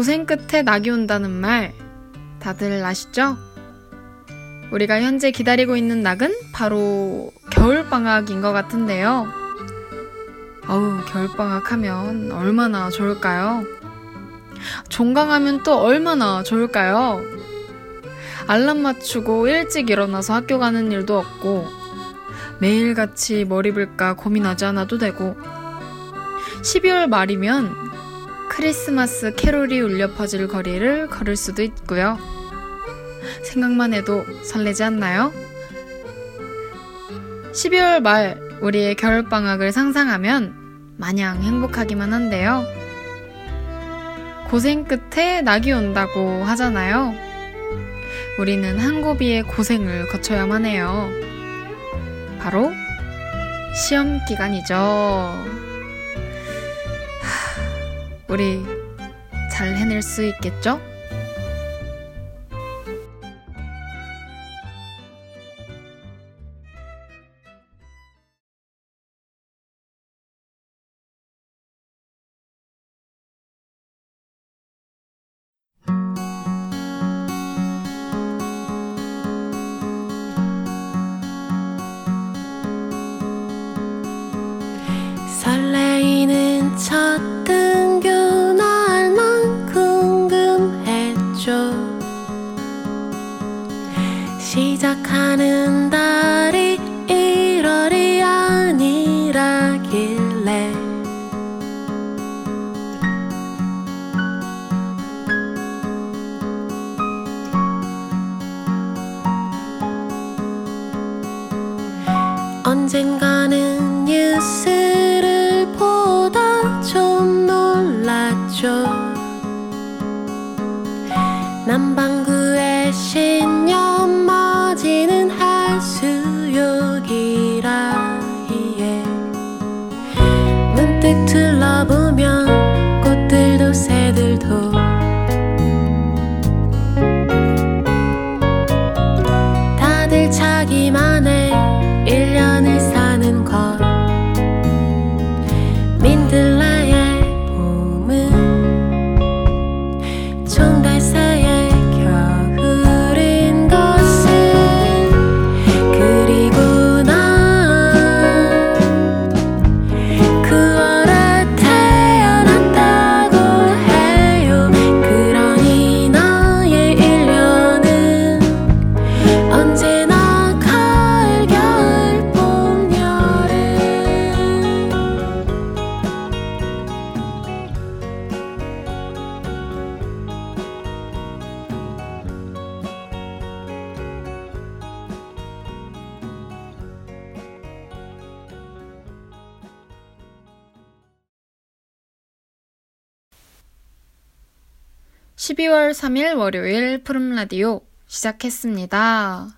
고생 끝에 낙이 온다는 말 다들 아시죠? 우리가 현재 기다리고 있는 낙은 바로 겨울방학인 것 같은데요. 어우, 겨울방학 하면 얼마나 좋을까요? 종강하면 또 얼마나 좋을까요? 알람 맞추고 일찍 일어나서 학교 가는 일도 없고, 매일같이 머리 불까 고민하지 않아도 되고, 12월 말이면 크리스마스 캐롤이 울려 퍼질 거리를 걸을 수도 있고요. 생각만 해도 설레지 않나요? 12월 말 우리의 겨울방학을 상상하면 마냥 행복하기만 한데요. 고생 끝에 낙이 온다고 하잖아요. 우리는 한 고비의 고생을 거쳐야만 해요. 바로 시험 기간이죠. 하, 우리 잘 해낼 수 있겠죠? 시작하는 달이 1월이 아니라길래. 언젠가는 뉴스를 보다 좀 놀랐죠. 난방구 색 틀어보면 꽃들도 새들도. 다들 자기만의 1년을 사는 것. 민들레의 봄은 총달새 12월 3일 월요일 푸른 라디오 시작했습니다.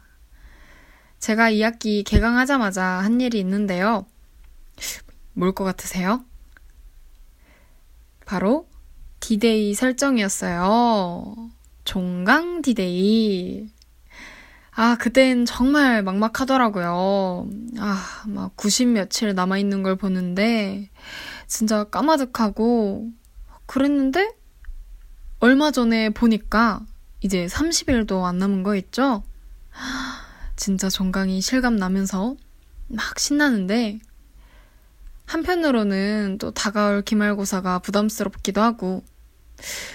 제가 이 학기 개강하자마자 한 일이 있는데요. 뭘 것 같으세요? 바로 디데이 설정이었어요. 종강 디데이. 아, 그땐 정말 막막하더라고요. 아, 막 90 며칠 남아있는 걸 보는데, 진짜 까마득하고, 그랬는데, 얼마 전에 보니까 이제 30일도 안 남은 거 있죠? 진짜 종강이 실감 나면서 막 신나는데 한편으로는 또 다가올 기말고사가 부담스럽기도 하고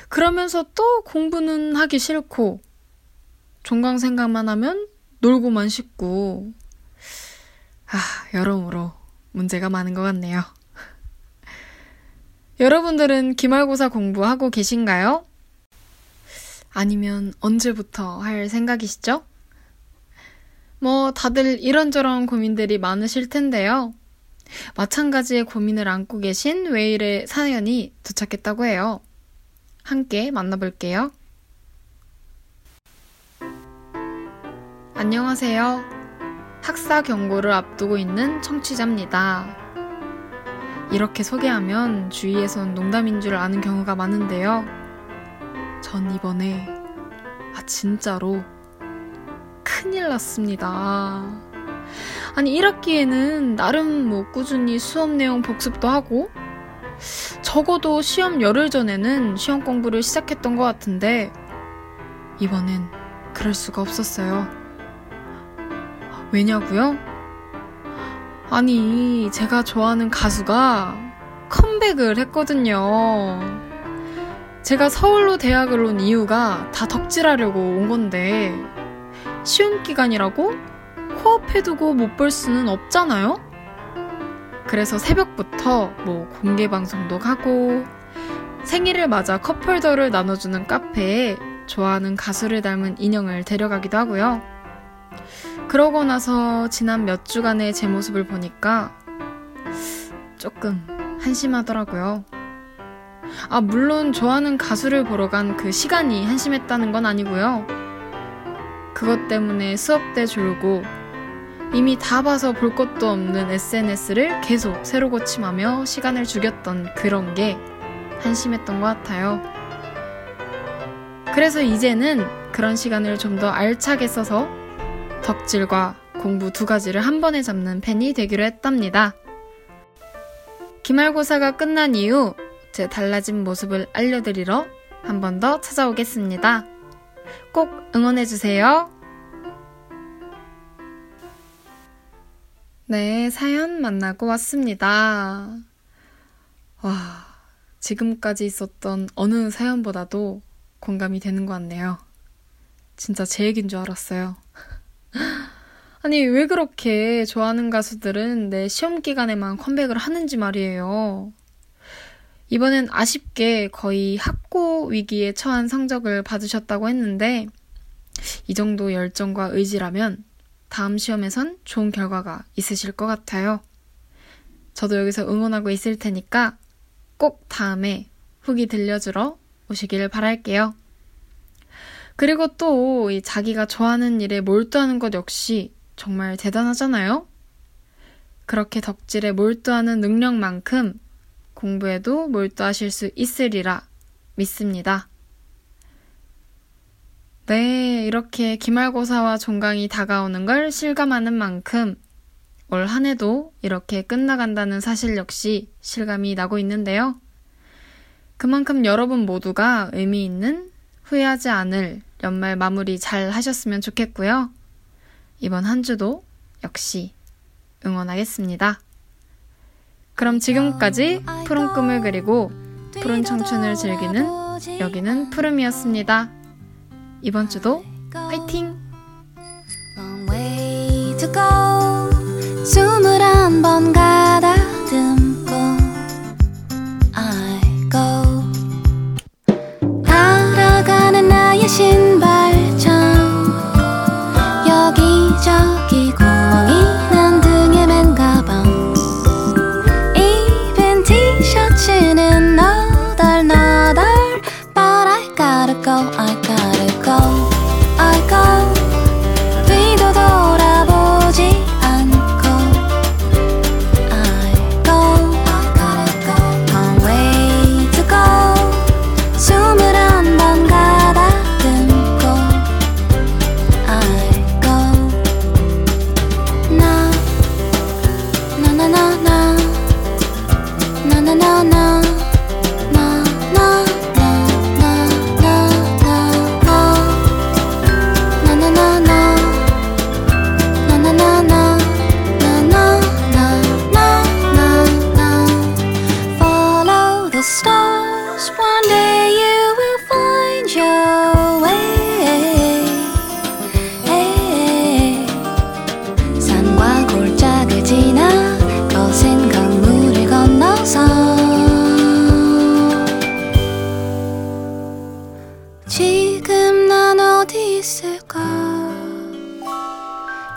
그러면서 또 공부는 하기 싫고 종강 생각만 하면 놀고만 싶고 아, 여러모로 문제가 많은 것 같네요. 여러분들은 기말고사 공부하고 계신가요? 아니면 언제부터 할 생각이시죠? 뭐, 다들 이런저런 고민들이 많으실 텐데요. 마찬가지의 고민을 안고 계신 웨일의 사연이 도착했다고 해요. 함께 만나볼게요. 안녕하세요. 학사 경고를 앞두고 있는 청취자입니다. 이렇게 소개하면 주위에선 농담인 줄 아는 경우가 많은데요. 전 이번에 아 진짜로 큰일 났습니다. 아니 1학기에는 나름 뭐 꾸준히 수업 내용 복습도 하고 적어도 시험 열흘 전에는 시험 공부를 시작했던 것 같은데, 이번엔 그럴 수가 없었어요. 왜냐고요? 아니, 제가 좋아하는 가수가 컴백을 했거든요. 제가 서울로 대학을 온 이유가 다 덕질하려고 온 건데, 시험 기간이라고 코앞에 두고 못 볼 수는 없잖아요? 그래서 새벽부터 뭐 공개 방송도 가고, 생일을 맞아 컵홀더를 나눠주는 카페에 좋아하는 가수를 닮은 인형을 데려가기도 하고요. 그러고 나서 지난 몇 주간의 제 모습을 보니까 조금 한심하더라고요. 아, 물론 좋아하는 가수를 보러 간 그 시간이 한심했다는 건 아니고요. 그것 때문에 수업 때 졸고 이미 다 봐서 볼 것도 없는 SNS를 계속 새로 고침하며 시간을 죽였던 그런 게 한심했던 것 같아요. 그래서 이제는 그런 시간을 좀 더 알차게 써서 덕질과 공부 두 가지를 한 번에 잡는 팬이 되기로 했답니다. 기말고사가 끝난 이후 제 달라진 모습을 알려드리러 한 번 더 찾아오겠습니다. 꼭 응원해주세요. 네, 사연 만나고 왔습니다. 와, 지금까지 있었던 어느 사연보다도 공감이 되는 것 같네요. 진짜 제 얘기인 줄 알았어요. 아니, 왜 그렇게 좋아하는 가수들은 내 시험 기간에만 컴백을 하는지 말이에요. 이번엔 아쉽게 거의 학고 위기에 처한 성적을 받으셨다고 했는데, 이 정도 열정과 의지라면 다음 시험에선 좋은 결과가 있으실 것 같아요. 저도 여기서 응원하고 있을 테니까 꼭 다음에 후기 들려주러 오시길 바랄게요. 그리고 또 자기가 좋아하는 일에 몰두하는 것 역시 정말 대단하잖아요? 그렇게 덕질에 몰두하는 능력만큼 공부에도 몰두하실 수 있으리라 믿습니다. 네, 이렇게 기말고사와 종강이 다가오는 걸 실감하는 만큼 올 한 해도 이렇게 끝나간다는 사실 역시 실감이 나고 있는데요. 그만큼 여러분 모두가 의미 있는 후회하지 않을 연말 마무리 잘 하셨으면 좋겠고요. 이번 한 주도 역시 응원하겠습니다. 그럼 지금까지 푸른 꿈을 그리고 푸른 청춘을 즐기는 여기는 푸름이었습니다. 이번 주도 화이팅! 스물한 번 가 go I gotta 지금 난 어디 있을까?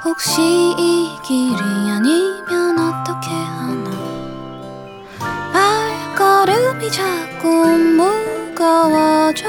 혹시 이 길이 아니면 어떻게 하나? 발걸음이 자꾸 무거워져